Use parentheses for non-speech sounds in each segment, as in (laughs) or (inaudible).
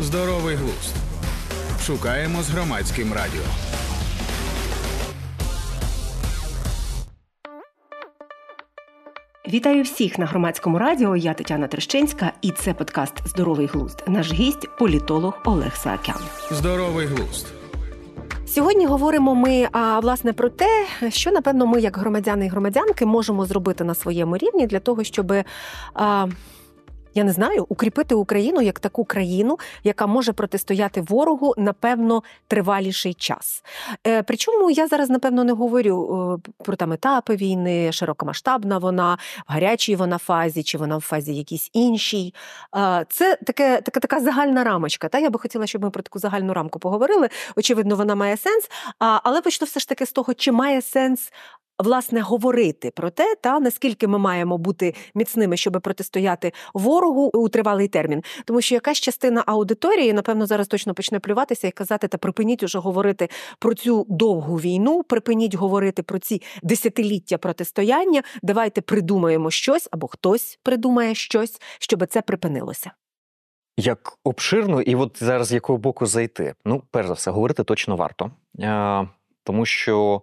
Здоровий глузд. Шукаємо з громадським радіо. Вітаю всіх на громадському радіо. Я Тетяна Трещинська, і це подкаст Здоровий глузд. Наш гість політолог Олег Саакян. Здоровий глузд. Сьогодні говоримо ми а, власне про те, що напевно ми, як громадяни і громадянки, можемо зробити на своєму рівні для того, щоб. А, я не знаю, укріпити Україну як таку країну, яка може протистояти ворогу напевно триваліший час. Е, Причому я зараз напевно не говорю е, про там етапи війни, широкомасштабна вона, в гарячій вона фазі, чи вона в фазі якійсь іншій. Е, це таке, така така загальна рамочка. Та я би хотіла, щоб ми про таку загальну рамку поговорили. Очевидно, вона має сенс. Але почну все ж таки з того, чи має сенс власне говорити про те, та наскільки ми маємо бути міцними, щоб протистояти ворогу у тривалий термін, тому що якась частина аудиторії, напевно, зараз точно почне плюватися і казати, та припиніть уже говорити про цю довгу війну, припиніть говорити про ці десятиліття протистояння. Давайте придумаємо щось або хтось придумає щось, щоб це припинилося. Як обширно, і от зараз з якого боку зайти? Ну, перш за все, говорити точно варто, е, тому що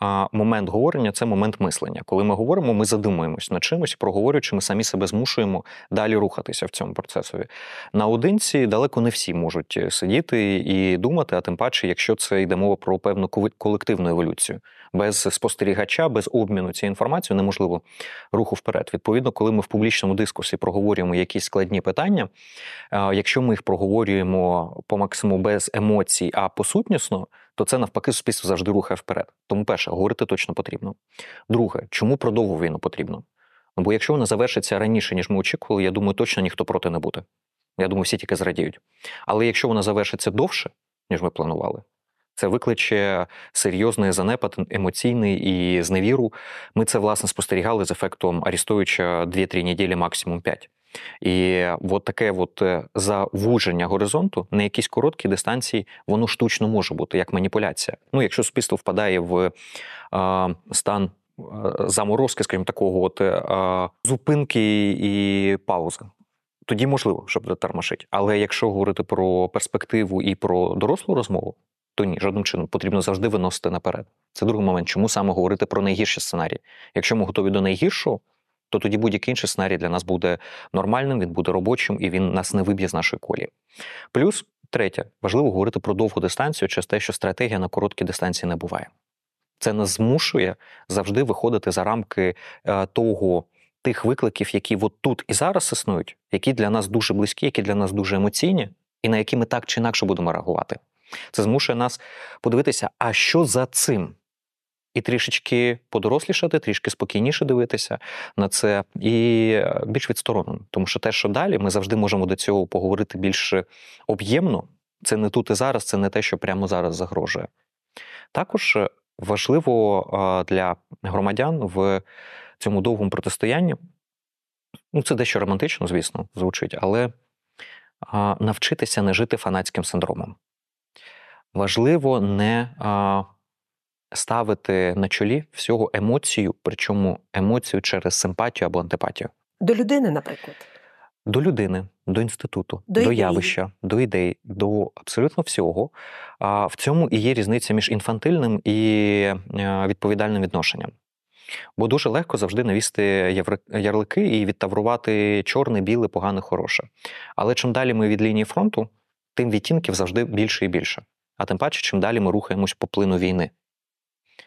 а момент говорення це момент мислення. Коли ми говоримо, ми задумуємось над чимось, проговорюючи, ми самі себе змушуємо далі рухатися в цьому процесові. Наодинці далеко не всі можуть е, сидіти і думати, а тим паче, якщо це йде мова про певну колективну еволюцію. Без спостерігача, без обміну цією інформацією неможливо руху вперед. Відповідно, коли ми в публічному дискусі проговорюємо якісь складні питання, якщо ми їх проговорюємо по максимуму без емоцій, а посутнісно то це навпаки суспільство завжди рухає вперед. Тому, перше, говорити точно потрібно. Друге, чому про війну потрібно? Ну, бо якщо вона завершиться раніше, ніж ми очікували, я думаю, точно ніхто проти не буде. Я думаю, всі тільки зрадіють. Але якщо вона завершиться довше, ніж ми планували, це викличе серйозний занепад, емоційний і зневіру. Ми це власне спостерігали з ефектом Арістовича 2-3 неділі, максимум 5. І от таке от е, завуження горизонту на якійсь короткій дистанції, воно штучно може бути як маніпуляція. Ну, якщо суспільство впадає в е, стан е, заморозки, скажімо, такого от е, зупинки і паузи. Тоді можливо, щоб затармашить. Але якщо говорити про перспективу і про дорослу розмову, то ні, жодним чином потрібно завжди виносити наперед. Це другий момент. Чому саме говорити про найгірші сценарії? Якщо ми готові до найгіршого, то тоді будь-який інший сценарій для нас буде нормальним, він буде робочим і він нас не виб'є з нашої колії. Плюс, третє, важливо говорити про довгу дистанцію через те, що стратегія на короткій дистанції не буває. Це нас змушує завжди виходити за рамки е, того. Тих викликів, які от тут і зараз існують, які для нас дуже близькі, які для нас дуже емоційні, і на які ми так чи інакше будемо реагувати. Це змушує нас подивитися, а що за цим і трішечки подорослішати, трішки спокійніше дивитися на це і е, більш відсторонено. Тому що те, що далі, ми завжди можемо до цього поговорити більш об'ємно. Це не тут і зараз, це не те, що прямо зараз загрожує. Також е, важливо е, для громадян в цьому довгому протистоянні. Ну, це дещо романтично, звісно, звучить, але навчитися не жити фанатським синдромом. Важливо не ставити на чолі всього емоцію, причому емоцію через симпатію або антипатію. До людини, наприклад. До людини, до інституту, до, до явища, до ідей, до абсолютно всього. А в цьому і є різниця між інфантильним і е, відповідальним відношенням. Бо дуже легко завжди навісти ярлики і відтаврувати чорне, біле, погане, хороше. Але чим далі ми від лінії фронту, тим відтінків завжди більше і більше. А тим паче, чим далі ми рухаємось по плину війни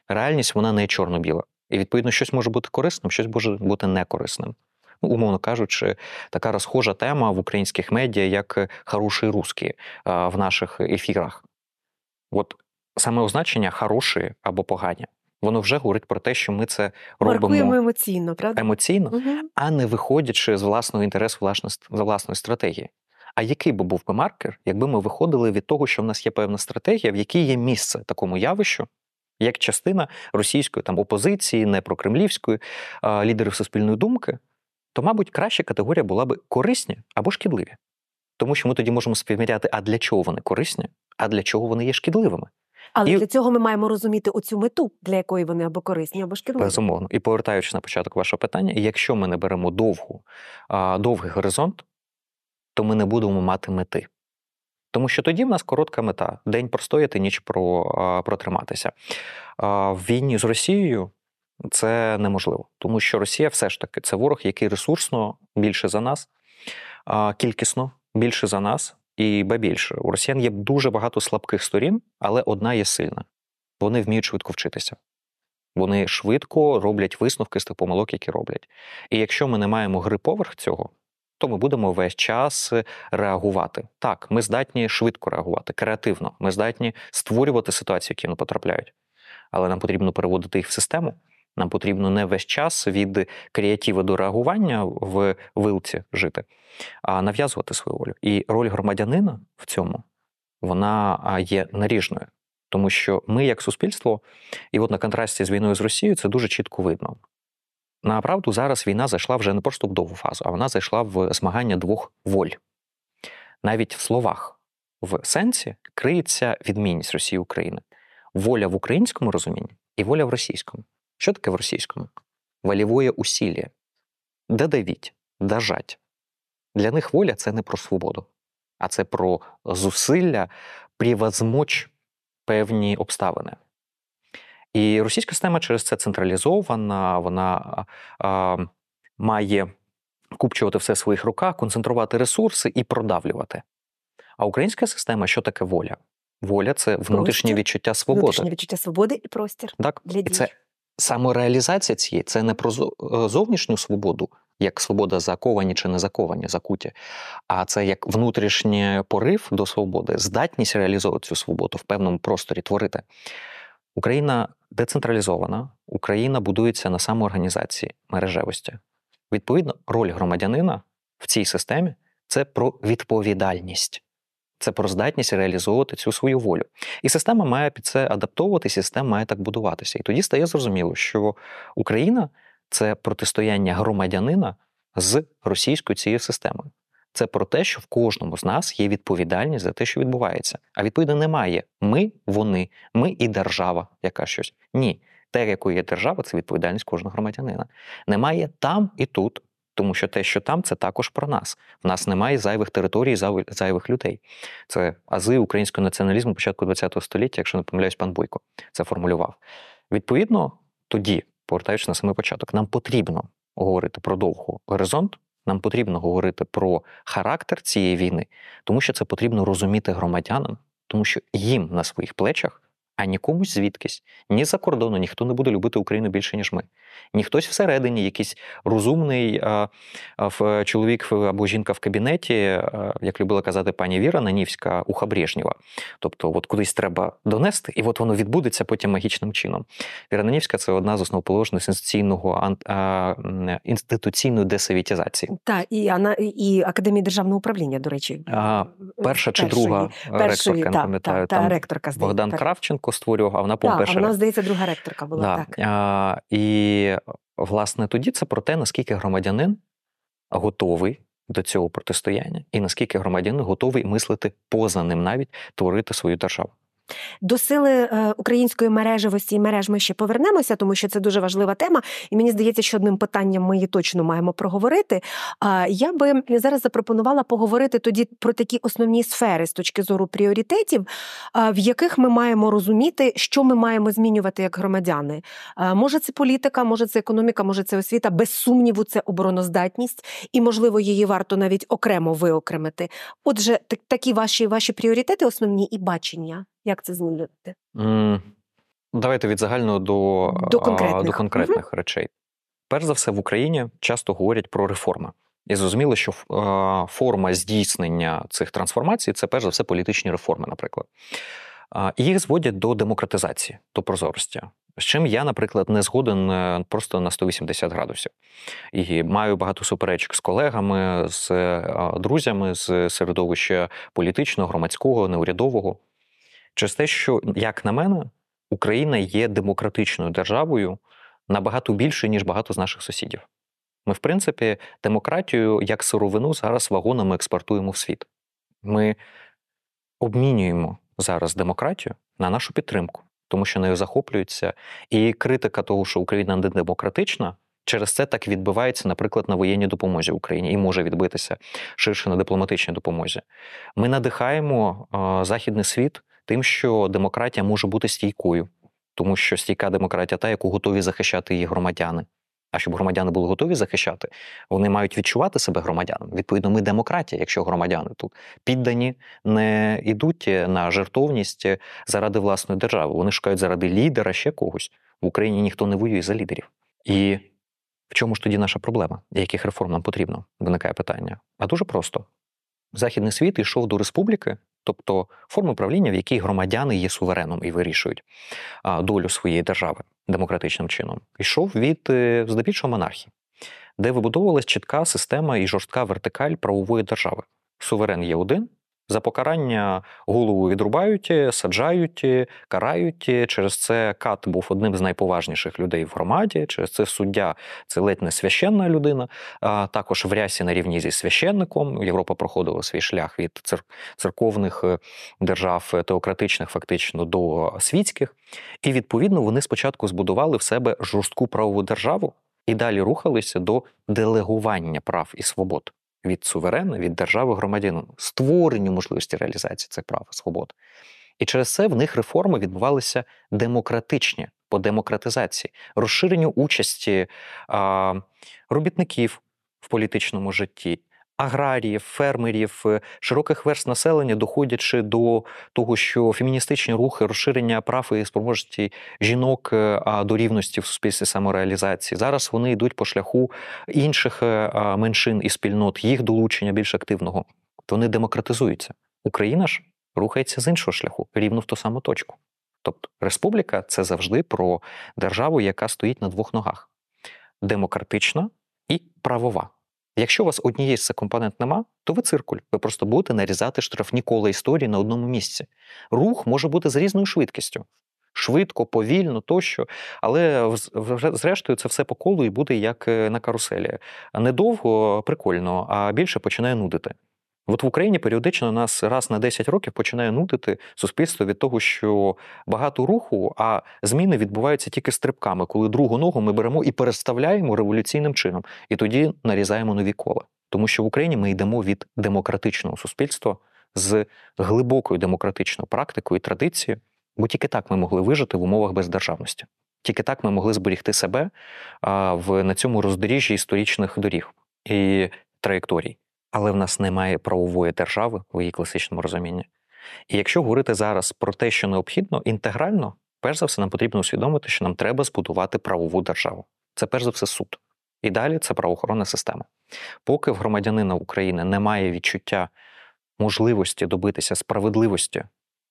реальність вона не чорно-біла. І, відповідно, щось може бути корисним, щось може бути некорисним. Ну, умовно кажучи, така розхожа тема в українських медіа, як хороший русський в наших ефірах. От саме означення хороші або погані. Воно вже говорить про те, що ми це робимо Маркуємо емоційно, правда? Емоційно, угу. а не виходячи з власного інтересу за власної стратегії. А який би був би маркер, якби ми виходили від того, що в нас є певна стратегія, в якій є місце такому явищу, як частина російської там опозиції, не прокремлівської а, лідерів суспільної думки, то, мабуть, краща категорія була би корисні або шкідливі. Тому що ми тоді можемо співміряти, а для чого вони корисні, а для чого вони є шкідливими. Але і... для цього ми маємо розуміти оцю мету, для якої вони або корисні, або шкідливі. Безумовно. І повертаючись на початок вашого питання, якщо ми не беремо довгу, довгий горизонт, то ми не будемо мати мети. Тому що тоді в нас коротка мета: день простояти, ніч про, протриматися. В війні з Росією це неможливо, тому що Росія все ж таки це ворог, який ресурсно більше за нас, кількісно більше за нас, і ба більше. У росіян є дуже багато слабких сторін, але одна є сильна. Вони вміють швидко вчитися. Вони швидко роблять висновки з тих помилок, які роблять. І якщо ми не маємо гри поверх цього, то ми будемо весь час реагувати. Так, ми здатні швидко реагувати, креативно. Ми здатні створювати ситуації, які не потрапляють. Але нам потрібно переводити їх в систему. Нам потрібно не весь час від креативи до реагування в вилці жити, а нав'язувати свою волю. І роль громадянина в цьому вона є наріжною. Тому що ми, як суспільство, і от на контрасті з війною з Росією це дуже чітко видно. Направду, зараз війна зайшла вже не просто в довгу фазу, а вона зайшла в змагання двох воль. Навіть в словах, в сенсі криється відмінність Росії України. Воля в українському розумінні і воля в російському. Що таке в російському? Волівоє усілля. Додавіть, дожать. Для них воля це не про свободу, а це про зусилля превозмочь певні обставини. І російська система через це централізована, вона а, має купчувати все в своїх руках, концентрувати ресурси і продавлювати. А українська система що таке воля? Воля це внутрішнє Простір. відчуття свободи. Внутрішнє відчуття свободи і простір. Так? для І це самореалізація цієї це не про е, зовнішню свободу, як свобода заковані чи не заковані, закуті, а це як внутрішній порив до свободи, здатність реалізовувати цю свободу в певному просторі творити. Україна децентралізована, Україна будується на самоорганізації мережевості. Відповідно, роль громадянина в цій системі це про відповідальність. Це про здатність реалізовувати цю свою волю. І система має під це адаптовуватися, система має так будуватися. І тоді стає зрозуміло, що Україна це протистояння громадянина з російською цією системою. Це про те, що в кожному з нас є відповідальність за те, що відбувається. А відповідно немає ми, вони, ми і держава, яка щось. Ні. Те, якою є держава, це відповідальність кожного громадянина. Немає там і тут, тому що те, що там, це також про нас. В нас немає зайвих територій, зайвих- людей. Це ази українського націоналізму початку ХХ століття, якщо не помиляюсь, пан Бойко це формулював. Відповідно, тоді, повертаючись на самий початок, нам потрібно говорити про довгу горизонт, нам потрібно говорити про характер цієї війни, тому що це потрібно розуміти громадянам, тому що їм на своїх плечах, а нікомусь звідкись, ні за кордону, ніхто не буде любити Україну більше, ніж ми. Ні хтось всередині, якийсь розумний а, а, в, чоловік або жінка в кабінеті, а, як любила казати пані Віра Нанівська, уха Брежнєва. Тобто, от кудись треба донести, і от воно відбудеться потім магічним чином. Віра Нанівська це одна з основоположних інституційного інституційної десовітізації. Так, і, ана- і Академії державного управління, до речі. А, Перша чи Першої- друга першої, ректорка, не пам'ятаю, та, та, там ректорка Богдан так. Кравченко створював, а вона по перша вона, здається, друга ректорка була. Да. Так. А, і власне тоді це про те, наскільки громадянин готовий до цього протистояння, і наскільки громадянин готовий мислити поза ним, навіть творити свою державу. До сили е, української мережевості і мереж ми ще повернемося, тому що це дуже важлива тема. І мені здається, що одним питанням ми її точно маємо проговорити. Я би зараз запропонувала поговорити тоді про такі основні сфери з точки зору пріоритетів, в яких ми маємо розуміти, що ми маємо змінювати як громадяни. Може, це політика, може це економіка, може це освіта. Без сумніву, це обороноздатність, і можливо її варто навіть окремо виокремити. Отже, так- такі ваші, ваші пріоритети основні і бачення. Як це змінювати? М, Давайте від загального до, До а, конкретних. до конкретних речей. Перш за все, в Україні часто говорять про реформи. І зрозуміло, що е, форма здійснення цих трансформацій це перш за все політичні реформи, наприклад. А, їх зводять до демократизації, до прозорості. З чим я, наприклад, не згоден е, просто на 180 градусів. І маю багато суперечок з колегами, з е, друзями з середовища політичного, громадського, неурядового. Через те, що, як на мене, Україна є демократичною державою набагато більше, ніж багато з наших сусідів. Ми, в принципі, демократію як сировину зараз вагонами експортуємо в світ. Ми обмінюємо зараз демократію на нашу підтримку, тому що нею захоплюються. І критика того, що Україна не демократична, Через це так відбувається, наприклад, на воєнній допомозі Україні і може відбитися ширше на дипломатичній допомозі. Ми надихаємо західний світ тим, що демократія може бути стійкою, тому що стійка демократія та, яку готові захищати її громадяни. А щоб громадяни були готові захищати, вони мають відчувати себе громадянами. Відповідно, ми демократія, якщо громадяни тут піддані, не йдуть на жертовність заради власної держави. Вони шукають заради лідера ще когось. В Україні ніхто не воює за лідерів. І в чому ж тоді наша проблема? Яких реформ нам потрібно? Виникає питання. А дуже просто: західний світ йшов до республіки, тобто форми правління, в якій громадяни є сувереном і вирішують долю своєї держави демократичним чином, йшов від е, здебільшого монархії, де вибудовувалась чітка система і жорстка вертикаль правової держави. Суверен є один, за покарання голову відрубають, саджають, карають. Через це кат був одним з найповажніших людей в громаді. Через це суддя це ледь не священна людина. А також в рясі на рівні зі священником. Європа проходила свій шлях від церковних е, держав теократичних, фактично до світських. І відповідно вони спочатку збудували в себе жорстку правову державу і далі рухалися до делегування прав і свобод від суверена, від держави громадянину, створенню можливості реалізації цих прав і свобод. І через це в них реформи відбувалися демократичні по демократизації, розширенню участі а, робітників в політичному житті, аграріїв, фермерів, е, широких верст населення, доходячи до того, що феміністичні рухи, розширення прав і спроможності жінок е, до рівності в суспільстві самореалізації. Зараз вони йдуть по шляху інших е, меншин і спільнот, їх долучення більш активного. Вони демократизуються. Україна ж рухається з іншого шляху, рівно в ту саму точку. Тобто республіка це завжди про державу, яка стоїть на двох ногах: демократична і правова. Якщо у вас однієї з цих компонент нема, то ви циркуль. Ви просто будете нарізати штрафні кола історії на одному місці. Рух може бути з різною швидкістю. Швидко, повільно тощо, але зрештою це все по колу і буде як е, на каруселі. Недовго прикольно, а більше починає нудити. От в Україні періодично нас раз на 10 років починає нудити суспільство від того, що багато руху, а зміни відбуваються тільки стрибками, коли другу ногу ми беремо і переставляємо революційним чином, і тоді нарізаємо нові кола. Тому що в Україні ми йдемо від демократичного суспільства з глибокою демократичною практикою і традицією, бо тільки так ми могли вижити в умовах бездержавності. Тільки так ми могли зберігти себе в на цьому роздоріжжі історичних доріг і траєкторій але в нас немає правової держави в її класичному розумінні. І якщо говорити зараз про те, що необхідно, інтегрально, перш за все, нам потрібно усвідомити, що нам треба збудувати правову державу. Це перш за все суд. І далі це правоохоронна система. Поки в громадянина України немає відчуття можливості добитися справедливості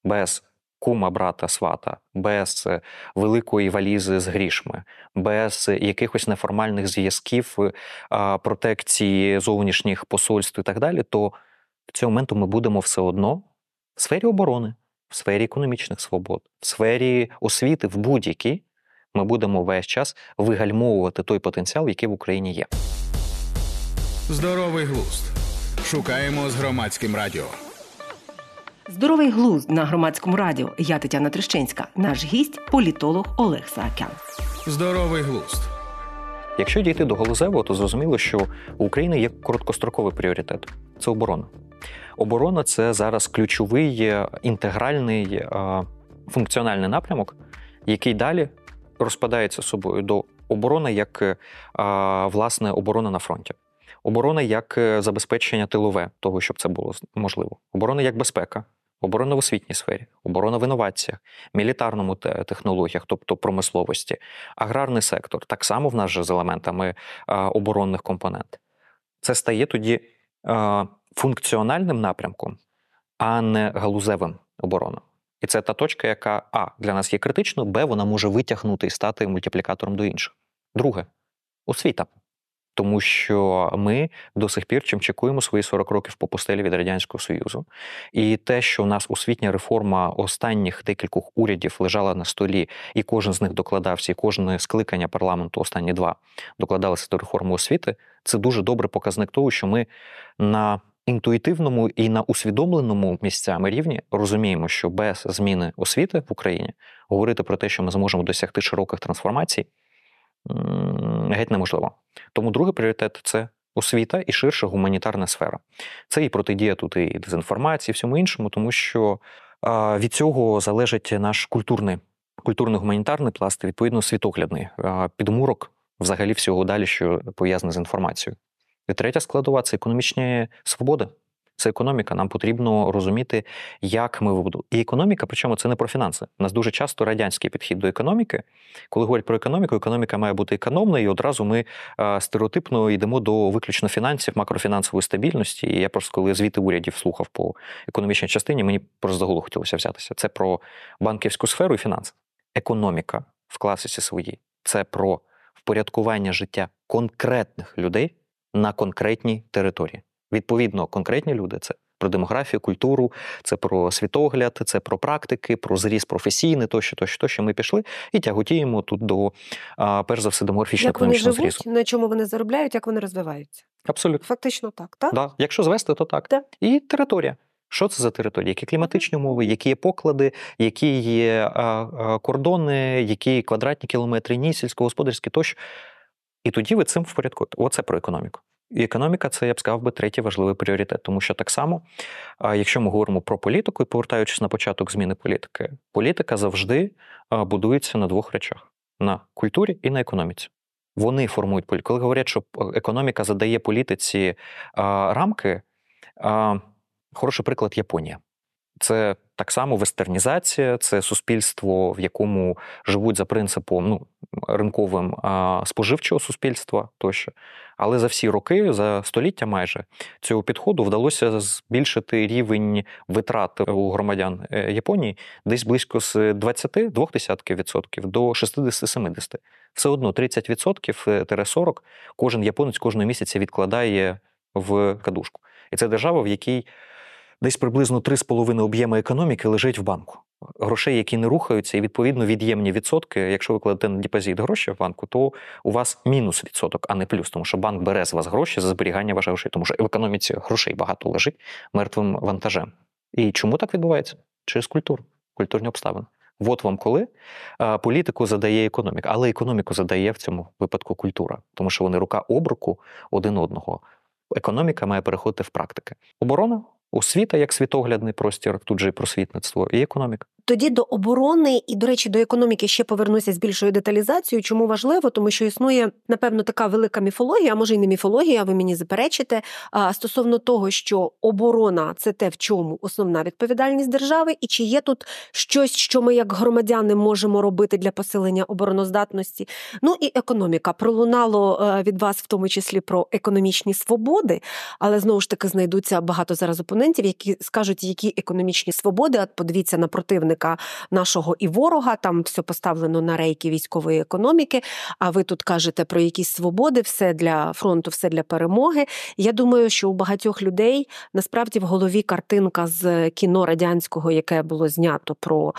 без кума брата свата, без е, великої валізи з грішми, без якихось неформальних зв'язків, е, протекції зовнішніх посольств і так далі, то в цього моменту ми будемо все одно в сфері оборони, в сфері економічних свобод, в сфері освіти, в будь-якій ми будемо весь час вигальмовувати той потенціал, який в Україні є. Здоровий глузд. Шукаємо з громадським радіо. Здоровий глузд на громадському радіо. Я Тетяна Трещинська, наш гість, політолог Олег Саакян. Здоровий глузд. Якщо дійти до Галузевого, то зрозуміло, що у України є короткостроковий пріоритет це оборона. Оборона це зараз ключовий інтегральний функціональний напрямок, який далі розпадається собою до оборони як власне оборона на фронті. Оборона як е, забезпечення тилове того, щоб це було можливо. Оборона як безпека, оборона в освітній сфері, оборона в інноваціях, мілітарному технологіях, тобто промисловості, аграрний сектор, так само в нас же з елементами оборонних компонент. Це стає тоді функціональним напрямком, а не галузевим обороною. І це та точка, яка А для нас є критичною, Б, вона може витягнути і стати мультиплікатором до інших. Друге освіта тому що ми до сих пір чим чекуємо свої 40 років по постелі від радянського союзу, і те, що у нас освітня реформа останніх декількох урядів лежала на столі, і кожен з них докладався, і кожне скликання парламенту, останні два докладалися до реформи освіти. Це дуже добрий показник того, що ми на інтуїтивному і на усвідомленому місцями рівні розуміємо, що без зміни освіти в Україні говорити про те, що ми зможемо досягти широких трансформацій, геть неможливо. Тому другий пріоритет це освіта і ширша гуманітарна сфера. Це і протидія тут і дезінформації, і всьому іншому, тому що від цього залежить наш культурний, культурно-гуманітарний пласт, відповідно, світоглядний підмурок взагалі всього далі, що пов'язане з інформацією. І третя складова це економічні свободи. Це економіка. Нам потрібно розуміти, як ми вибудуємо. І економіка, причому це не про фінанси. У нас дуже часто радянський підхід до економіки. Коли говорять про економіку, економіка має бути економною, і одразу ми е, стереотипно йдемо до виключно фінансів, макрофінансової стабільності. І я просто коли звіти урядів слухав по економічній частині, мені просто за голову хотілося взятися. Це про банківську сферу і фінанси. Економіка в класиці своїй це про впорядкування життя конкретних людей на конкретній території. Відповідно, конкретні люди це про демографію, культуру, це про світогляд, це про практики, про зріст професійний, тощо, тощо, тощо. Ми пішли і тяготіємо тут до перш за все демографічно економічного зрізу. на чому вони заробляють, як вони розвиваються. Абсолютно. Фактично так, так? Да. Якщо звести, то так. Так. І територія. Що це за територія? Які кліматичні умови, які є поклади, які є а, а, кордони, які квадратні кілометри, ні, сільськогосподарські тощо. І тоді ви цим впорядкуєте. Оце про економіку. І економіка це, я б сказав би, третій важливий пріоритет, тому що так само, якщо ми говоримо про політику, і повертаючись на початок зміни політики, політика завжди будується на двох речах: на культурі і на економіці. Вони формують політику. Коли говорять, що економіка задає політиці рамки, хороший приклад Японія. Це так само вестернізація, це суспільство, в якому живуть за принципом ну, ринковим а, споживчого суспільства тощо. Але за всі роки, за століття майже цього підходу вдалося збільшити рівень витрат у громадян е, Японії десь близько з 22% до 60-70%. Все одно 30% 40% кожен японець кожного місяця відкладає в кадушку. І це держава, в якій десь приблизно 3,5 об'єми економіки лежить в банку. Грошей, які не рухаються, і відповідно від'ємні відсотки. Якщо ви кладете на депозит гроші в банку, то у вас мінус відсоток, а не плюс, тому що банк бере з вас гроші за зберігання ваших грошей, тому що в економіці грошей багато лежить мертвим вантажем. І чому так відбувається? Через культуру, культурні обставини. От вам коли політику задає економіка, але економіку задає в цьому випадку культура, тому що вони рука об руку один одного. Економіка має переходити в практики. Оборона, освіта як світоглядний простір, тут же і просвітництво, і економіка. Тоді до оборони і, до речі, до економіки ще повернуся з більшою деталізацією. Чому важливо? Тому що існує, напевно, така велика міфологія, а може й не міфологія, ви мені заперечите, а, стосовно того, що оборона це те, в чому основна відповідальність держави, і чи є тут щось, що ми як громадяни можемо робити для посилення обороноздатності. Ну і економіка. Пролунало е, від вас в тому числі про економічні свободи, але знову ж таки знайдуться багато зараз опонентів, які скажуть, які економічні свободи. От подивіться на противника нашого і ворога. Там все поставлено на рейки військової економіки. А ви тут кажете про якісь свободи, все для фронту, все для перемоги. Я думаю, що у багатьох людей насправді в голові картинка з кіно радянського, яке було знято про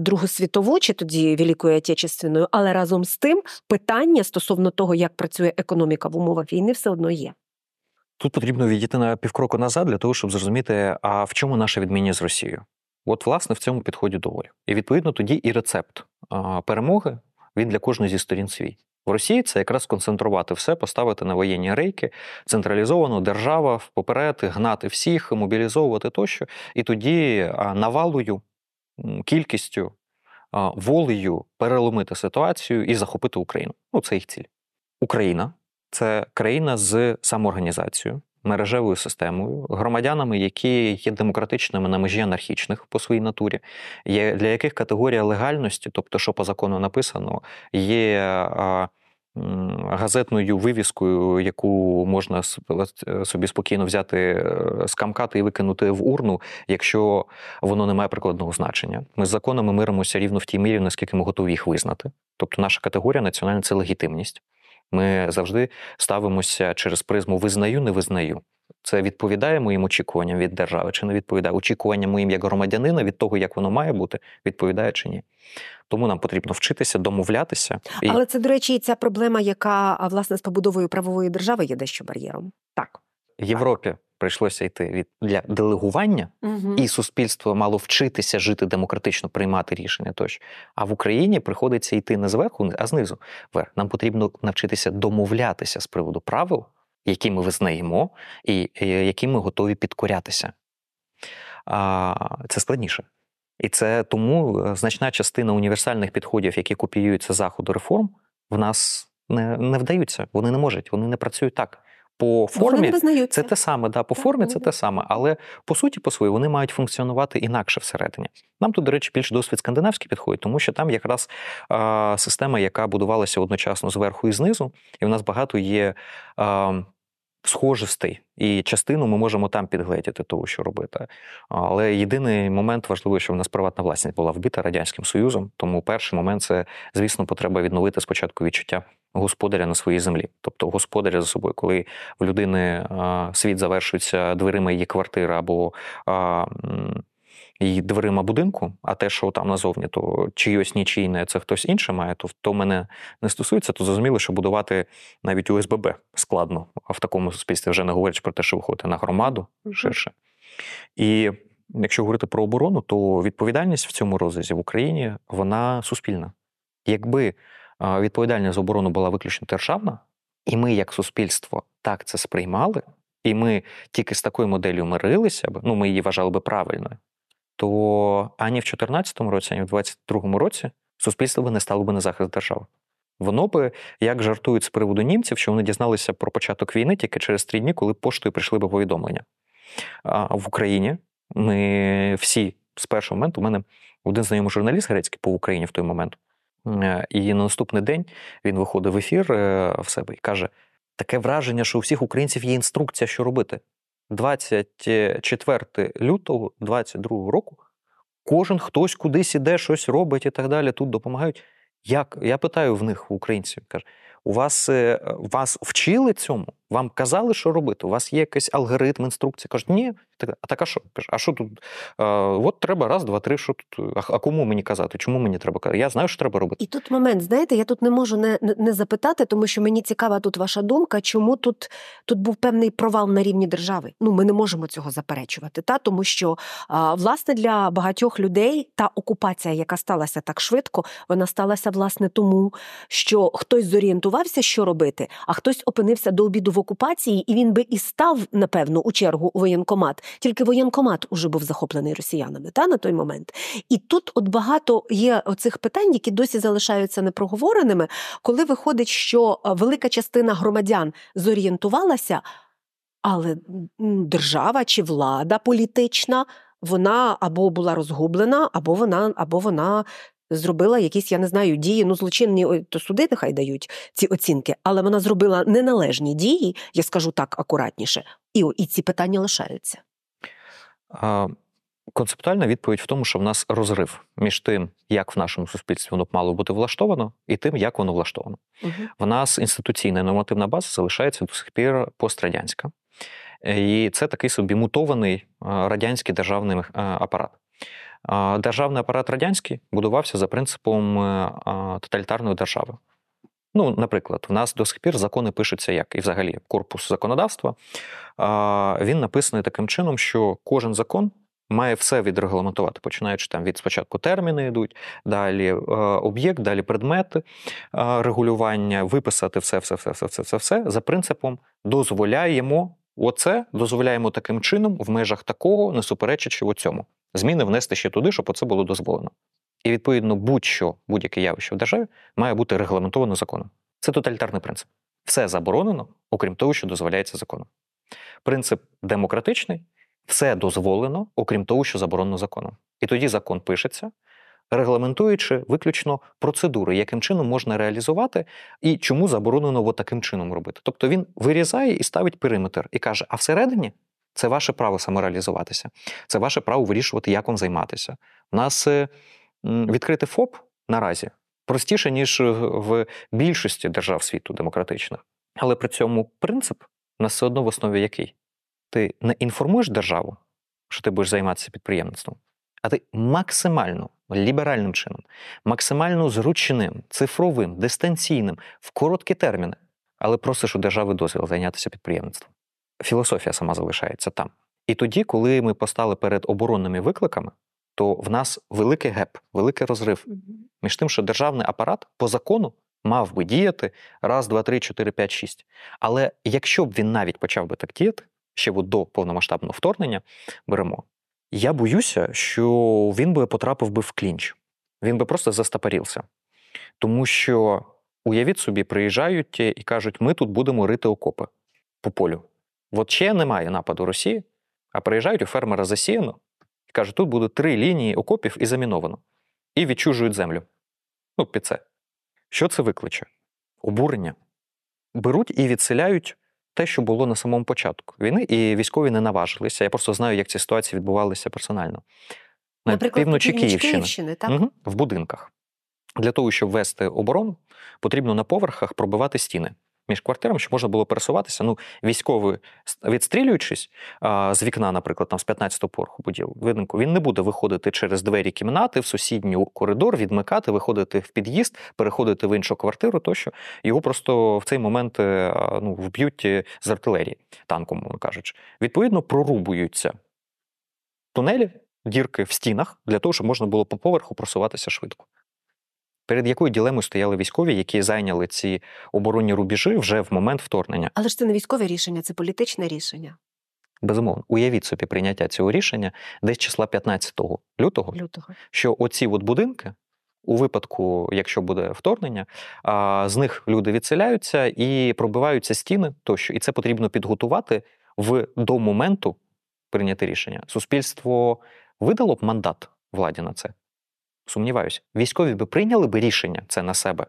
Другу світову чи тоді Великою Отечественною, але разом з тим питання стосовно того, як працює економіка в умовах війни, все одно є. Тут потрібно відійти на півкроку назад для того, щоб зрозуміти, а в чому наша відмінність з Росією. От, власне, в цьому підході доволі. І відповідно тоді і рецепт перемоги він для кожної зі сторін свій. В Росії це якраз сконцентрувати все, поставити на воєнні рейки, централізовано держава поперед, гнати всіх, мобілізовувати тощо. І тоді навалою, кількістю, волею переломити ситуацію і захопити Україну. Ну, це їх ціль. Україна це країна з самоорганізацією, мережевою системою, громадянами, які є демократичними на межі анархічних по своїй натурі, є, для яких категорія легальності, тобто, що по закону написано, є газетною вивіскою, яку можна собі спокійно взяти, е, скамкати і викинути в урну, якщо воно не має прикладного значення. Ми з законами миримося рівно в тій мірі, наскільки ми готові їх визнати. Тобто, наша категорія національна це легітимність. Ми завжди ставимося через призму визнаю, не визнаю. Це відповідає моїм очікуванням від держави чи не відповідає очікуванням моїм як громадянина від того, як воно має бути, відповідає чи ні. Тому нам потрібно вчитися, домовлятися. І Але це, до речі, ця проблема, яка власне з побудовою правової держави є дещо бар'єром. так, Європі прийшлося йти від для делегування, Мгм. і суспільство мало вчитися жити демократично, приймати рішення тощо. А в Україні приходиться йти не зверху, а знизу вверх. Нам потрібно навчитися домовлятися з приводу правил, які ми визнаємо, і які ми готові підкорятися. А, Це складніше. І це тому е, значна частина універсальних підходів, які копіюються заходу реформ, в нас не, не вдаються. Вони не можуть, вони не працюють так. По формі це те саме, да, по Так, формі це те саме, але по суті, по своїй, вони мають функціонувати інакше всередині. Нам тут, до речі, більш досвід скандинавський підходить, тому що там якраз е, система, яка будувалася одночасно зверху і знизу, і в нас багато є а, схожостей, і частину ми можемо там підгледіти того, що робити. Але єдиний момент важливий, що в нас приватна власність була вбита радянським союзом. Тому перший момент це, звісно, потреба відновити спочатку відчуття господаря на своїй землі, тобто господаря за собою, коли в людини світ завершується дверима її квартири або її дверима будинку, а те, що там назовні, то чийось нічийне, це хтось інше має, то то мене не стосується, то зрозуміло, що будувати навіть ОСББ складно, а в такому суспільстві вже не говорять про те, що виходити на громаду ширше. І якщо говорити про оборону, то відповідальність в цьому розрізі в Україні вона суспільна. Якби відповідальність за оборону була виключно державна, і ми, як суспільство, так це сприймали, і ми тільки з такою моделлю мирилися б, ну ми її вважали би правильною, то ані в 2014 році, ані в 2022 році суспільство би не стало би на захист держави. Воно би, як жартують з приводу німців, що вони дізналися про початок війни тільки через три дні, коли поштою прийшли би повідомлення. А в Україні ми всі з першого моменту, у мене один знайомий журналіст грецький по Україні в той момент. Е, І на наступний день він виходить в ефір е, в себе і каже: таке враження, що у всіх українців є інструкція, що робити. 24 лютого 22 року кожен хтось кудись іде, щось робить і так далі. Тут допомагають. Як? Я питаю в них, в українців, каже, у вас, е, вас вчили цьому? Вам казали, що робити? У вас є якийсь алгоритм, інструкція? Кажуть, ні. А так а що? А що тут? А, от треба раз, два, три. Що тут? А, а кому мені казати? Чому мені треба казати? Я знаю, що треба робити. І тут момент, знаєте, я тут не можу не, не запитати, тому що мені цікава тут ваша думка, чому тут, тут був певний провал на рівні держави. Ну, ми не можемо цього заперечувати, та тому що а, власне для багатьох людей та окупація, яка сталася так швидко, вона сталася власне тому, що хтось зорієнтувався, що робити, а хтось опинився до обіду в окупації, і він би і став, напевно, у чергу у воєнкомат. Тільки воєнкомат уже був захоплений росіянами та на той момент. І тут от багато є оцих питань, які досі залишаються непроговореними, коли виходить, що е, велика частина громадян зорієнтувалася, але держава чи влада політична вона або була розгублена, або вона, або вона. Зробила якісь, я не знаю, дії, ну злочинні то суди нехай дають ці оцінки, але вона зробила неналежні дії, я скажу так акуратніше, і, і ці питання лишаються. А, Концептуальна відповідь в тому, що в нас розрив між тим, як в нашому суспільстві воно б мало бути влаштовано, і тим, як воно влаштовано. Угу. В нас інституційна і нормативна база залишається до сих пір пострадянська. І це такий собі мутований радянський державний е, апарат. Державний апарат радянський будувався за принципом е, тоталітарної держави. Ну, наприклад, в нас до сих пір закони пишуться як і взагалі корпус законодавства. Він написаний таким чином, що кожен закон має все відрегламентувати, починаючи там від спочатку терміни йдуть, далі е, об'єкт, далі предмети е, регулювання, виписати все, все, все, все, все, все, все за принципом дозволяємо. Оце дозволяємо таким чином, в межах такого, не суперечачи цьому. Зміни внести ще туди, щоб оце було дозволено. І відповідно, будь-що, будь-яке явище в державі має бути регламентовано законом. Це тоталітарний принцип. Все заборонено, окрім того, що дозволяється законом. Принцип демократичний, все дозволено, окрім того, що заборонено законом. І тоді закон пишеться, регламентуючи виключно процедури, яким чином можна реалізувати і чому заборонено таким чином робити. Тобто він вирізає і ставить периметр і каже: а всередині це ваше право самореалізуватися, це ваше право вирішувати, як вам займатися. У нас е, м, відкрити ФОП наразі простіше, ніж в більшості держав світу демократичних. Але при цьому принцип у нас все одно в основі який? Ти не інформуєш державу, що ти будеш займатися підприємництвом, а ти максимально ліберальним чином, максимально зручним, цифровим, дистанційним, в короткі терміни, але просиш у держави дозвіл зайнятися підприємництвом. Філософія сама залишається там. І тоді, коли ми постали перед оборонними викликами, то в нас великий геп, великий розрив між тим, що державний апарат по закону мав би діяти раз, два, три, чотири, п'ять, шість. Але якщо б він навіть почав би так діяти, ще от до повномасштабного вторгнення беремо, я боюся, що він би потрапив би в клінч. Він би просто застопорівся. Тому що, уявіть собі, приїжджають і кажуть, ми тут будемо рити окопи по полю. От ще немає нападу Росії, а приїжджають у фермера засіяно і кажуть, тут будуть три лінії окопів і заміновано. І відчужують землю. Ну, під це. Що це викличе? Обурення. Беруть і відселяють те, що було на самому початку війни, і військові не наважилися. Я просто знаю, як ці ситуації відбувалися персонально. На Наприклад, півночі Київщини. Київщини, так? Угу, в будинках. Для того, щоб вести оборону, потрібно на поверхах пробивати стіни між квартирами, щоб можна було пересуватися. Ну, військовий, відстрілюючись а, з вікна, наприклад, там з 15-го поверху будинку, він не буде виходити через двері кімнати в сусідній коридор, відмикати, виходити в під'їзд, переходити в іншу квартиру, тощо його просто в цей момент е, а, ну, вб'ють е, з артилерії, танком, кажучи. Відповідно, прорубуються тунелі, дірки в стінах для того, щоб можна було по поверху просуватися швидко. Перед якою ділемою стояли військові, які зайняли ці оборонні рубежі вже в момент вторгнення? Але ж це не військове рішення, це політичне рішення Безумовно, уявіть собі прийняття цього рішення десь числа 15 лютого, лютого. що оці от будинки, у випадку, якщо буде вторгнення, з них люди відселяються і пробиваються стіни тощо. І це потрібно підготувати в до моменту прийняти рішення. Суспільство видало б мандат владі на це. Сумніваюся, військові би прийняли би рішення це на себе,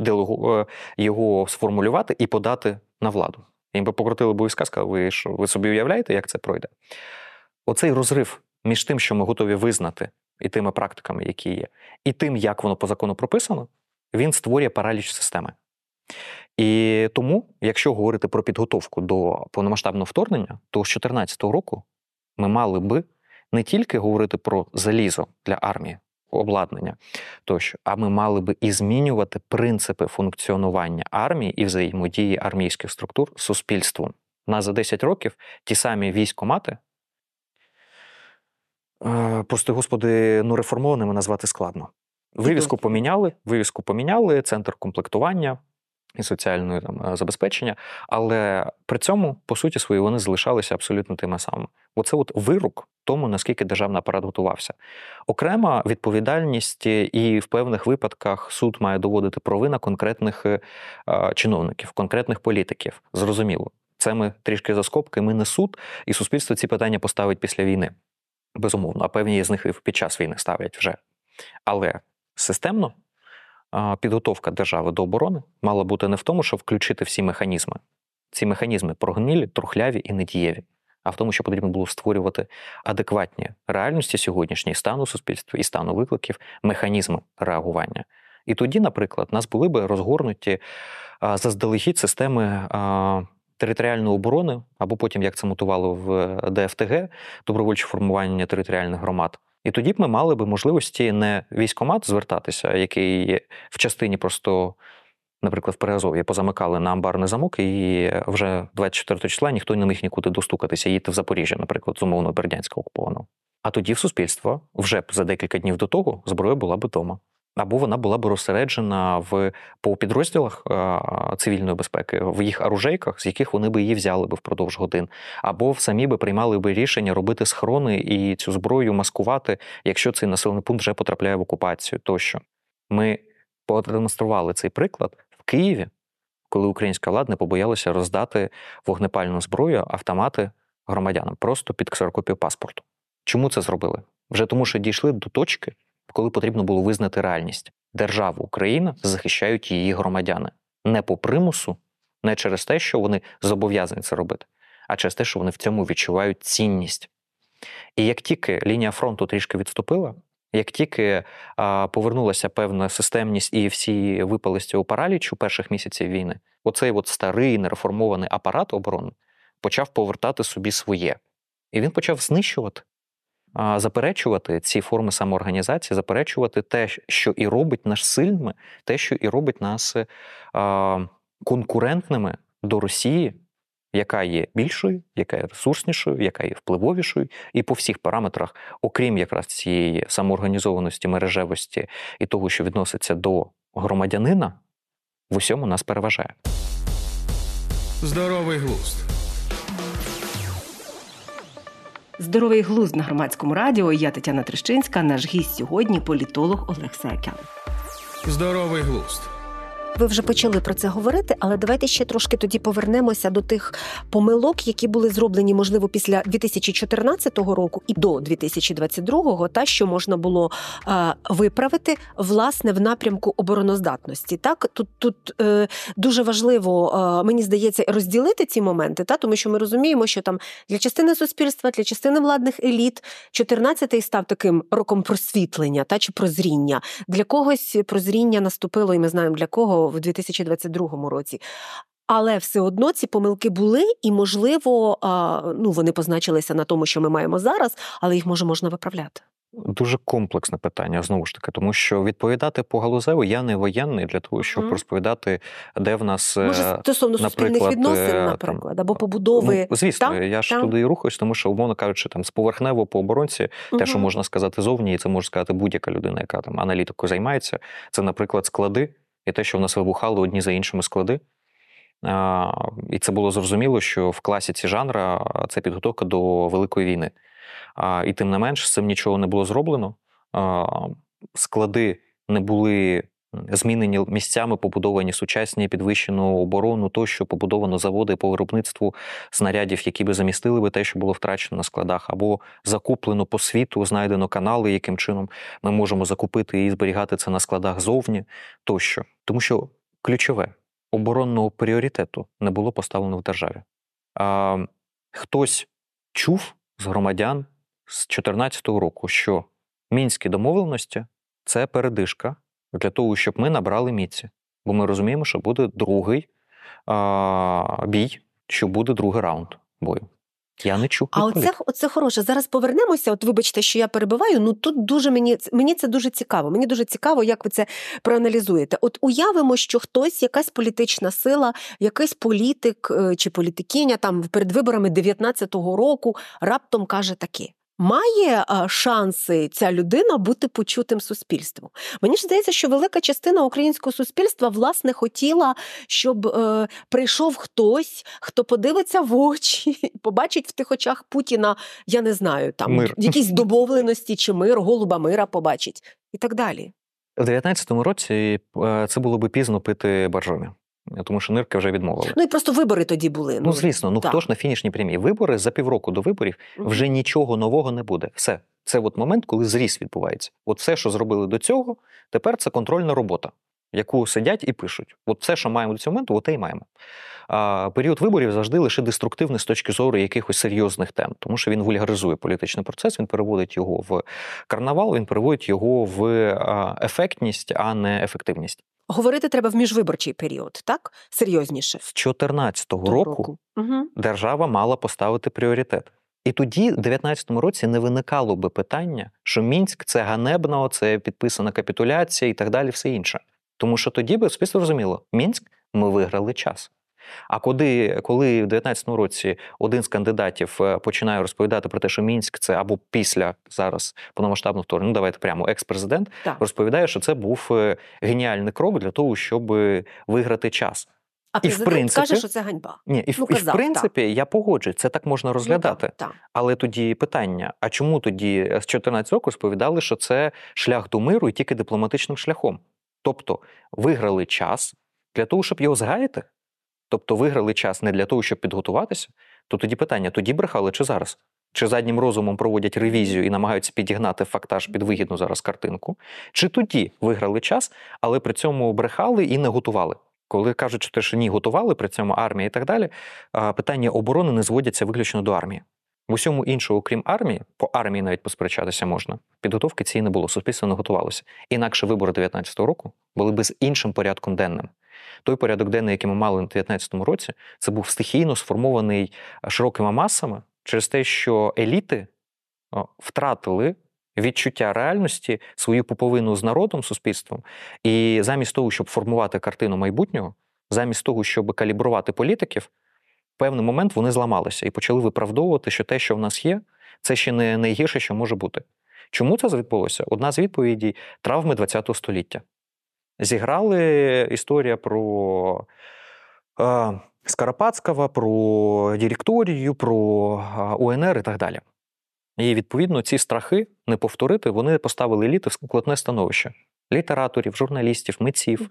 е, його сформулювати і подати на владу. Їм би покрутили б війська, сказали, ви що, ви собі уявляєте, як це пройде? Оцей розрив між тим, що ми готові визнати, і тими практиками, які є, і тим, як воно по закону прописано, він створює параліч системи. І тому, якщо говорити про підготовку до повномасштабного вторгнення, то з 2014 року ми мали би не тільки говорити про залізо для армії, обладнання тощо, а ми мали би і змінювати принципи функціонування армії і взаємодії армійських структур з суспільством. На за 10 років ті самі військомати, прости просто, господи, ну реформованими назвати складно. Вивіску поміняли, вивіску поміняли, центр комплектування і соціального там, е, забезпечення, але при цьому, по суті, свої вони залишалися абсолютно тими самими. Оце от вирок тому, наскільки державний апарат готувався. Окрема відповідальність і в певних випадках суд має доводити провина конкретних е, е, чиновників, конкретних політиків. Зрозуміло. Це ми трішки за скобки, ми не суд, і суспільство ці питання поставить після війни. Безумовно, а певні з них і під час війни ставлять вже. Але системно підготовка держави до оборони мала бути не в тому, щоб включити всі механізми. Ці механізми прогнилі, трухляві і недієві, а в тому, що потрібно було створювати адекватні реальності сьогоднішньої стану суспільства і стану викликів, механізми реагування. І тоді, наприклад, нас були би розгорнуті заздалегідь системи територіальної оборони, або потім, як це мутувало в ДФТГ, добровольче формування територіальних громад. І тоді б ми мали би можливості не військомат звертатися, який в частині просто, наприклад, в Переазов'ї позамикали на амбарний замок, і вже 24 числа ніхто не міг нікуди достукатися, їти в Запоріжжя, наприклад, з умовно Бердянська окупованого. А тоді в суспільство вже за декілька днів до того зброя була б вдома. Або вона була б розсереджена в по підрозділах е, цивільної безпеки, в їх оружейках, з яких вони би її взяли б впродовж годин, або самі би приймали би рішення робити схорони і цю зброю маскувати, якщо цей населений пункт вже потрапляє в окупацію. Тощо ми продемонстрували цей приклад в Києві, коли українська влада не побоялася роздати вогнепальну зброю, автомати громадянам просто під ксерокопію паспорту. Чому це зробили? Вже тому, що дійшли до точки, коли потрібно було визнати реальність. Державу Україна захищають її громадяни не по примусу, не через те, що вони зобов'язані це робити, а через те, що вони в цьому відчувають цінність. І як тільки лінія фронту трішки відступила, як тільки а, повернулася певна системність і всі випали з цього паралічу перших місяців війни, оцей от старий нереформований апарат оборони почав повертати собі своє. І він почав знищувати заперечувати ці форми самоорганізації, заперечувати те, що і робить нас сильними, те, що і робить нас конкурентними до Росії яка є більшою, яка є ресурснішою, яка є впливовішою, і по всіх параметрах, окрім якраз цієї самоорганізованості, мережевості і того, що відноситься до громадянина, в усьому нас переважає. Здоровий глузд. Здоровий глузд на громадському радіо. Я Тетяна Трещинська. Наш гість сьогодні політолог Олег Секял. Здоровий глузд. Ви вже почали про це говорити, але давайте ще трошки тоді повернемося до тих помилок, які були зроблені, можливо, після 2014 року і до 2022, та що можна було е, виправити власне в напрямку обороноздатності. Так тут тут е, дуже важливо, е, мені здається, розділити ці моменти, та тому що ми розуміємо, що там для частини суспільства, для частини владних еліт 14-й став таким роком просвітлення та чи прозріння. Для когось прозріння наступило, і ми знаємо для кого в 2022 році. Але все одно ці помилки були, і можливо, ну вони позначилися на тому, що ми маємо зараз, але їх може можна виправляти. Дуже комплексне питання знову ж таки, тому що відповідати по галузево я не воєнний для того, щоб Мгм. розповідати, де в нас Може, е, стосовно суспільних відносин, е, наприклад, там, або побудови. Ну, звісно, Та? я ж Та? туди і рухаюсь, тому що, умовно кажучи, там з поверхнево по оборонці, те, що можна сказати зовні, і це може сказати будь-яка людина, яка там аналітикою займається. Це, наприклад, склади, і те, що в нас вибухали одні за іншими склади. І це було зрозуміло, що в класіці жанра це підготовка до великої війни. І тим не менш, з цим нічого не було зроблено. Склади не були змінені місцями, побудовані сучасні, підвищену оборону, тощо побудовано заводи по виробництву снарядів, які би замістили би те, що було втрачено на складах, або закуплено по світу, знайдено канали, яким чином ми можемо закупити і зберігати це на складах зовні тощо. Тому що ключове оборонного пріоритету не було поставлено в державі. А, хтось чув з громадян з 2014 року, що мінські домовленості це передишка для того, щоб ми набрали міці. Бо ми розуміємо, що буде другий а, бій, що буде другий раунд бою. Я не чув. А оце, оце хороше. Зараз повернемося. От вибачте, що я перебиваю. Ну тут дуже мені мені це дуже цікаво. Мені дуже цікаво, як ви це проаналізуєте. От уявимо, що хтось, якась політична сила, якийсь політик е, чи політикиня там перед виборами 19-го року раптом каже таке. Має шанси ця людина бути почутим суспільством. Мені ж здається, що велика частина українського суспільства власне хотіла, щоб е, прийшов хтось, хто подивиться в очі, (laughs) побачить в тих очах Путіна, я не знаю, там Мир. якісь домовленості чи мир, голуба мира побачить і так далі. В 19-му році е, це було би пізно пити боржомі, тому що нирки вже відмовили. Ну і просто вибори тоді були. Ну, звісно, ну так. хто ж на фінішній прямій? Вибори за півроку до виборів вже нічого нового не буде. Все. Це от момент, коли зріс відбувається. От все, що зробили до цього, тепер це контрольна робота, яку сидять і пишуть. От все, що маємо до цього моменту, оте й маємо. А, період виборів завжди лише деструктивний з точки зору якихось серйозних тем, тому що він вульгаризує політичний процес, він переводить його в карнавал, він переводить його в ефектність, а не ефективність. Говорити треба в міжвиборчий період, так? Серйозніше. З 2014 року Угу. держава мала поставити пріоритет. І тоді, в 19-му році, не виникало би питання, що Мінськ це ганебно, це підписана капітуляція і так далі, все інше. Тому що тоді би суспільство розуміло, Мінськ ми виграли час. А коли, коли в 19-му році один з кандидатів е, починає розповідати про те, що Мінськ це або після зараз повномасштабного вторгнення, ну давайте прямо екс-президент, Так. розповідає, що це був е, геніальний крок для того, щоб е, виграти час. А в принципі- каже, що це ганьба. Ні, і, Ну, і в принципі, я погоджуюсь, це так можна розглядати. Ну, так, так. Але тоді питання: а чому тоді з 14 року розповідали, що це шлях до миру і тільки дипломатичним шляхом? Тобто виграли час для того, щоб його згаяти? Тобто виграли час не для того, щоб підготуватися, то тоді питання: тоді брехали чи зараз? Чи заднім розумом проводять ревізію і намагаються підігнати фактаж під вигідну зараз картинку? Чи тоді виграли час, але при цьому брехали і не готували? Коли кажуть, що те, що ні, готували, при цьому армія і так далі, питання оборони не зводяться виключно до армії. В усьому іншому, окрім армії, по армії навіть посперечатися можна. Підготовки цієї не було, суспільство не готувалося. Інакше вибори 19-го року були би з іншим порядком денним. Той порядок денний, який ми мали на 19-му році, це був стихійно сформований широкими масами через те, що еліти втратили відчуття реальності, свою поповину з народом, суспільством, і замість того, щоб формувати картину майбутнього, замість того, щоб калібрувати політиків, в певний момент вони зламалися і почали виправдовувати, що те, що в нас є, це ще не найгірше, що може бути. Чому це відбулося? Одна з відповідей травми ХХ століття. Зіграли історія про е, Скоропадського, про директорію, про е, УНР і так далі. І відповідно ці страхи не повторити, вони поставили еліти в складне становище літераторів, журналістів, митців,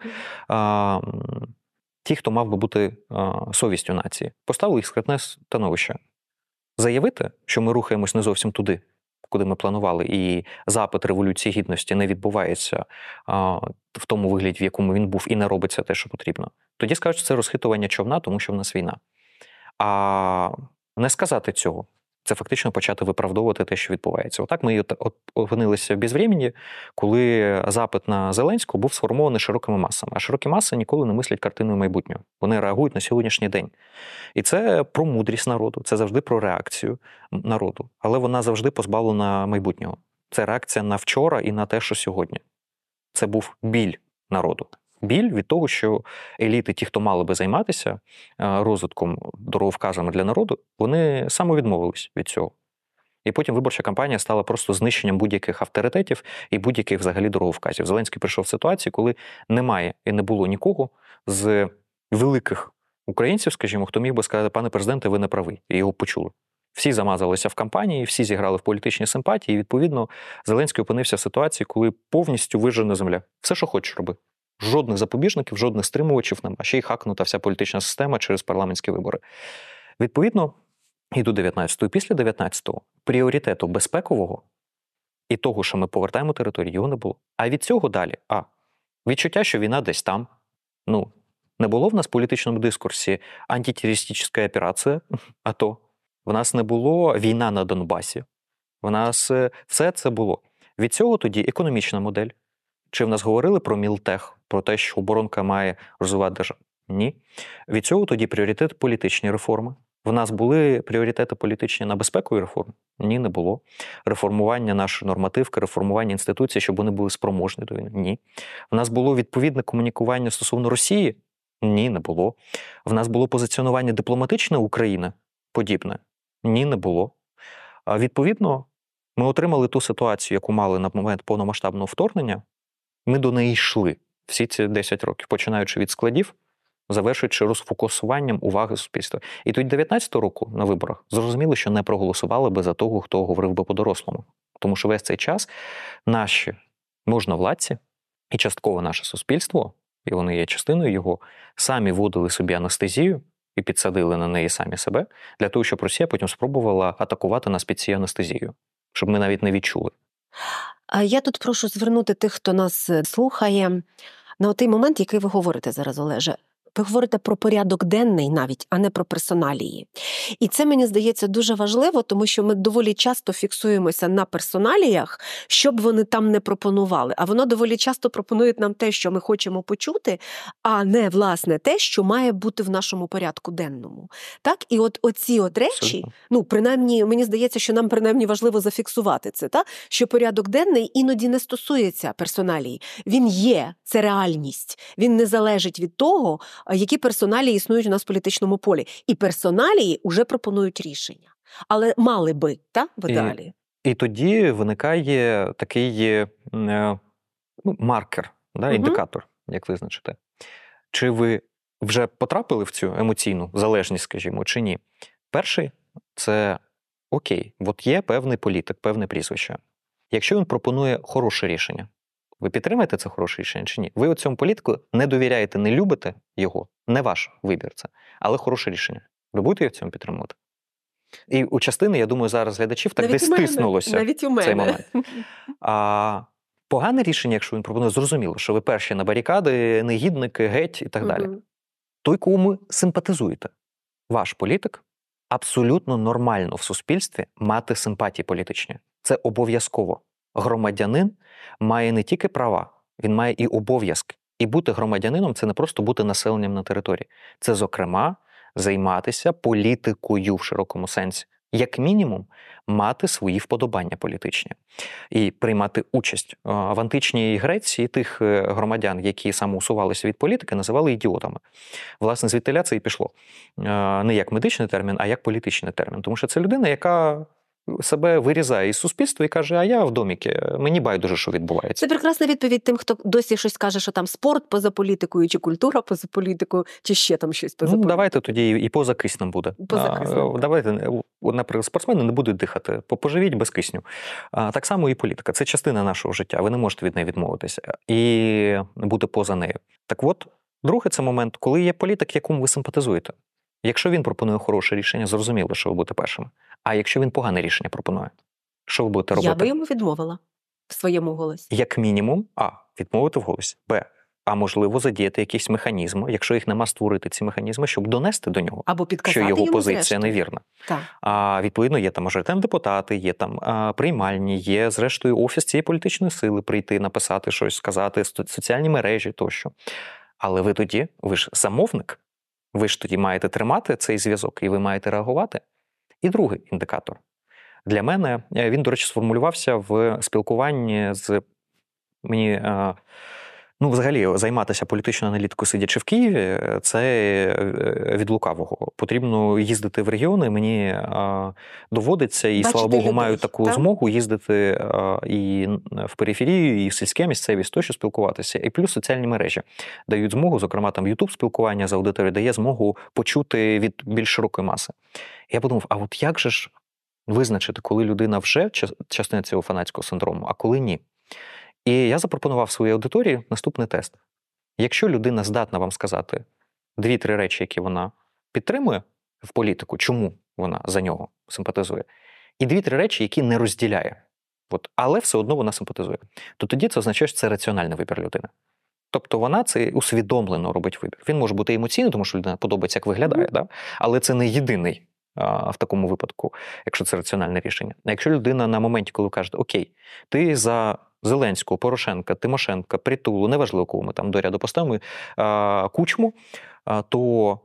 м, ті, хто мав би бути а, совістю нації, поставили їх в складне становище. Заявити, що ми рухаємось не зовсім туди, куди ми планували, і запит революції гідності не відбувається в тому вигляді, в якому він був, і не робиться те, що потрібно. Тоді скажуть, що це розхитування човна, тому що в нас війна. А не сказати цього. Це фактично почати виправдовувати те, що відбувається. Отак ми опинилися в безвремені, коли запит на Зеленського був сформований широкими масами. А широкі маси ніколи не мислять картиною майбутнього. Вони реагують на сьогоднішній день. І це про мудрість народу, це завжди про реакцію народу, але вона завжди позбавлена майбутнього. Це реакція на вчора і на те, що сьогодні. Це був біль народу. Біль від того, що еліти, ті, хто мали би займатися е, розвитком дороговказами для народу, вони самовідмовились від цього. І потім виборча кампанія стала просто знищенням будь-яких авторитетів і будь-яких взагалі дороговказів. Зеленський прийшов в ситуацію, коли немає і не було нікого з великих українців, скажімо, хто міг би сказати, пане президенте, ви не правий, і його почули. Всі замазалися в кампанії, всі зіграли в політичні симпатії. І відповідно Зеленський опинився в ситуації, коли повністю вижена земля. Все, що хочеш, роби. Жодних запобіжників, жодних стримувачів нема. Ще й хакнута вся політична система через парламентські вибори. Відповідно, і до 19-го, і після 19-го пріоритету безпекового і того, що ми повертаємо територію, його не було. А від цього далі, а відчуття, що війна десь там. Ну, не було в нас в політичному дискурсі антитерористична операція, (laughs) АТО. В нас не було війна на Донбасі. В нас е, все це було. Від цього тоді економічна модель. Чи в нас говорили про Мілтех, про те, що оборонка має розвивати державу? Ні. Від цього тоді пріоритет політичні реформи. В нас були пріоритети політичні на безпекові реформи? Ні, не було. Реформування нашої нормативки, реформування інституцій, щоб вони були спроможні до війни? Ні. В нас було відповідне комунікування стосовно Росії? Ні, не було. В нас було позиціонування дипломатичне України подібне? Ні, не було. Відповідно, ми отримали ту ситуацію, яку мали на момент повномасштабного вторгнення. Ми до неї йшли всі ці 10 років, починаючи від складів, завершуючи розфокусуванням уваги суспільства. І тоді 19-го року на виборах зрозуміло, що не проголосували би за того, хто говорив би по-дорослому. Тому що весь цей час наші можновладці і частково наше суспільство, і вони є частиною його, самі вводили собі анестезію і підсадили на неї самі себе, для того, щоб Росія потім спробувала атакувати нас під цією анестезією, щоб ми навіть не відчули. Я тут прошу звернути тих, хто нас е, слухає, на той момент, який ви говорите зараз, Олеже. Ви говорите про порядок денний навіть, а не про персоналії. І це мені здається дуже важливо, тому що ми доволі часто фіксуємося на персоналіях, щоб вони там не пропонували. А воно доволі часто пропонує нам те, що ми хочемо почути, а не власне те, що має бути в нашому порядку денному. Так, і от оці от речі, Абсолютно. ну принаймні, мені здається, що нам принаймні важливо зафіксувати це, та що порядок денний іноді не стосується персоналії. Він є, це реальність. Він не залежить від того, які персоналії існують у нас в політичному полі. І персоналії вже пропонують рішення. Але мали би, та в І- ідеалі. І тоді виникає такий е, ну, маркер, да, індикатор, як визначити. Чи ви вже потрапили в цю емоційну залежність, скажімо, чи ні? Перший це окей, от є певний політик, певне прізвище. Якщо він пропонує хороше рішення, ви підтримаєте це хороше рішення чи ні? Ви у цьому політику не довіряєте, не любите його, не ваш вибір це, але хороше рішення. Ви будете його в цьому підтримувати? І у частини, я думаю, зараз глядачів так десь мене, стиснулося Навіть у мене. цей момент. А погане рішення, якщо він пропонує, зрозуміло, що ви перші на барикади, негідники, геть і так далі. Той, кому ви симпатизуєте, ваш політик, абсолютно нормально в суспільстві мати симпатії політичні. Це обов'язково. Громадянин має не тільки права, він має і обов'язки. І бути громадянином це не просто бути населенням на території. Це, зокрема, займатися політикою в широкому сенсі, як мінімум, мати свої вподобання політичні і приймати участь Е, в античній Греції тих е, громадян, які самоусувалися від політики, називали ідіотами. Власне, звідтиля це і пішло Е, не як медичний термін, а як політичний термін. Тому що це людина, яка себе вирізає із суспільства і каже: А я в доміки, мені байдуже, що відбувається. Це прекрасна відповідь тим, хто досі щось каже, що там спорт поза політикою, чи культура поза політикою, чи ще там щось поза Ну, давайте тоді і поза киснем буде. Поза А, киснем. Давайте, е, наприклад, спортсмени не будуть дихати, по- поживіть без кисню. А, Так само і політика. Це частина нашого життя. Ви не можете від неї відмовитися і бути поза нею. Так от, друге, це момент, коли є політик, якому ви симпатизуєте. Якщо він пропонує хороше рішення, зрозуміло, що ви будете першими. А якщо він погане рішення пропонує, що ви будете робити? Я би йому відмовила в своєму голосі. як мінімум, а відмовити в голосі, б. А можливо, задіяти якісь механізми, якщо їх нема створити ці механізми, щоб донести до нього, Або що його йому позиція зрештою. невірна. Так. А відповідно є там мажоритетні депутати, є там а, приймальні, є зрештою офіс цієї політичної сили прийти, написати щось, сказати, соціальні мережі тощо. Але ви тоді, ви ж замовник, ви ж тоді маєте тримати цей зв'язок, і ви маєте реагувати. І другий індикатор. Для мене е, він, до речі, сформулювався в спілкуванні з мені. Ну, взагалі, займатися політичною аналітикою, сидячи в Києві, це е, від лукавого. Потрібно їздити в регіони. Мені доводиться, і Бачити слава Богу, людей, маю таку так? змогу їздити і в периферію, і в сільське місцевість, тощо спілкуватися. І плюс соціальні мережі дають змогу, зокрема, там Ютуб спілкування з аудиторією дає змогу почути від більш широкої маси. Я подумав: а от як же ж визначити, коли людина вже ча- частина цього фанатського синдрому, а коли ні? І я запропонував своїй аудиторії наступний тест. Якщо людина здатна вам сказати дві-три речі, які вона підтримує в політику, чому вона за нього симпатизує, і дві-три речі, які не розділяє, от, але все одно вона симпатизує, то тоді це означає, що це раціональний вибір людини. Тобто вона це усвідомлено робить вибір. Він може бути емоційний, тому що людина подобається, як виглядає, да? але це не єдиний а, в такому випадку, якщо це раціональне рішення. А якщо людина на моменті, коли ви кажете, окей, ти за Зеленського, Порошенка, Тимошенка, Притулу, неважливо, кого ми там до ряду поставимо, кучму, то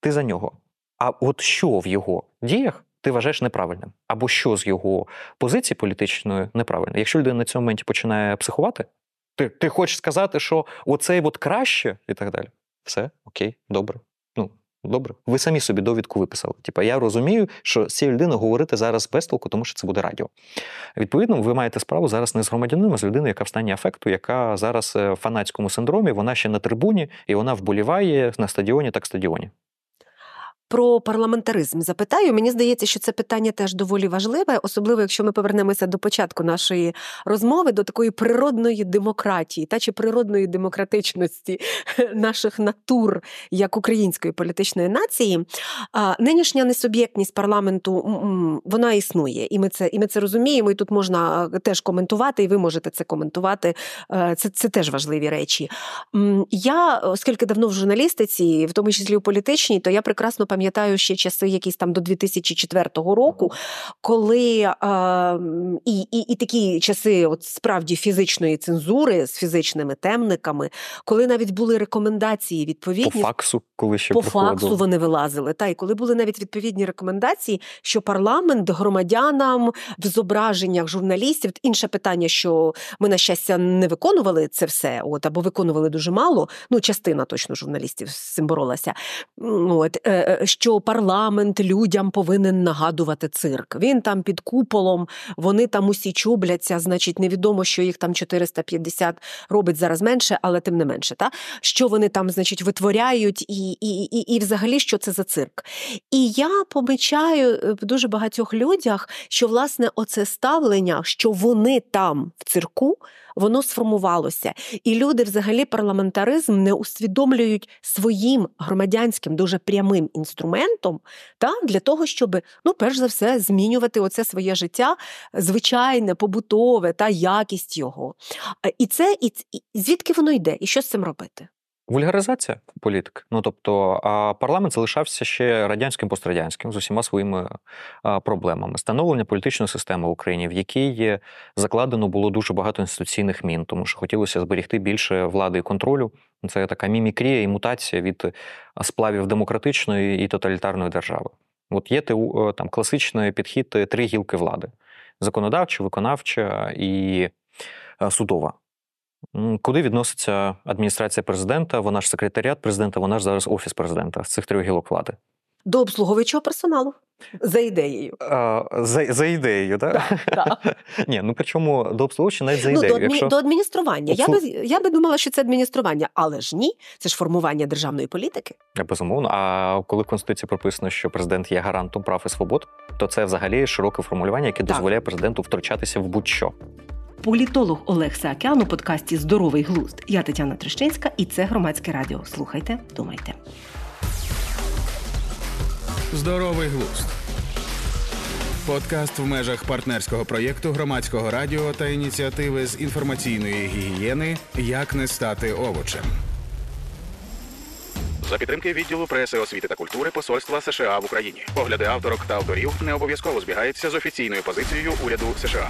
ти за нього. А от що в його діях ти вважаєш неправильним? Або що з його позиції політичної неправильно? Якщо людина на цьому моменті починає психувати, ти, ти хочеш сказати, що оцей от краще і так далі. Все, окей, добре. Добре. Ви самі собі довідку виписали. Типа, я розумію, що з цією людиною говорити зараз без толку, тому що це буде радіо. Відповідно, ви маєте справу зараз не з громадянином, а з людиною, яка в стані афекту, яка зараз е, в фанатському синдромі, вона ще на трибуні і вона вболіває на стадіоні, так стадіоні. Про парламентаризм запитаю. Мені здається, що це питання теж доволі важливе, особливо якщо ми повернемося до початку нашої розмови, до такої природної демократії та чи природної демократичності (laughs) наших натур як української політичної нації. Нинішня несуб'єктність парламенту вона існує, і ми це і ми це розуміємо. І тут можна теж коментувати, і ви можете це коментувати. Е, Це, це теж важливі речі. Я, оскільки давно в журналістиці, в тому числі у політичній, то я прекрасно пам'ятаю ще часи, якісь там до 2004 року, коли е, і, і, і такі часи, от справді фізичної цензури з фізичними темниками, коли навіть були рекомендації По відповідні. факсу, коли ще По приходило. факсу вони вилазили. Та і коли були навіть відповідні рекомендації, що парламент громадянам в зображеннях журналістів. Інше питання, що ми на щастя не виконували це все, от або виконували дуже мало. Ну, частина точно журналістів з цим боролася. От е, е, що парламент людям повинен нагадувати цирк. Він там під куполом, вони там усі чубляться. Значить, невідомо, що їх там 450 робить зараз менше, але тим не менше. Та що вони там, значить, витворяють, і, і, і, і взагалі що це за цирк. І я помічаю е, в дуже багатьох людях, що власне оце ставлення, що вони там в цирку. Воно сформувалося, і люди, взагалі, парламентаризм не усвідомлюють своїм громадянським дуже прямим інструментом та для того, щоб ну, перш за все, змінювати оце своє життя, звичайне, побутове та якість його. І це і, і звідки воно йде, і що з цим робити? Вульгаризація політик. Ну тобто, парламент залишався ще радянським пострадянським з усіма своїми проблемами. Становлення політичної системи в Україні, в якій закладено було дуже багато інституційних мін, тому що хотілося зберігти більше влади і контролю. Це така мімікрія і мутація від сплавів демократичної і тоталітарної держави. От є е, там класичний підхід е, три гілки влади: законодавча, виконавча і е, судова. Куди відноситься адміністрація президента? Вона ж секретаріат президента, вона ж зараз офіс президента з цих трьох гілок влади. До обслуговуючого персоналу за ідеєю. А, за, за ідеєю, так? так. (laughs) Ні, ну причому до обслуговуюча навіть за Ну, до, адмі... Якщо... до адміністрування. Я би, я би думала, що це адміністрування, але ж ні, це ж формування державної політики. Е, Безумовно. А коли в Конституції прописано, що президент є гарантом прав і свобод, то це взагалі широке формулювання, яке Так. дозволяє президенту втручатися в будь-що. Політолог Олег Саакян у подкасті Здоровий глузд. Я Тетяна Трещинська, і це громадське радіо. Слухайте, думайте. Здоровий глузд. Подкаст в межах партнерського проєкту громадського радіо та ініціативи з інформаційної гігієни Як не стати овочем. За підтримки відділу преси, освіти та культури Посольства США в Україні. Погляди авторок та авторів не обов'язково збігаються з офіційною позицією уряду США.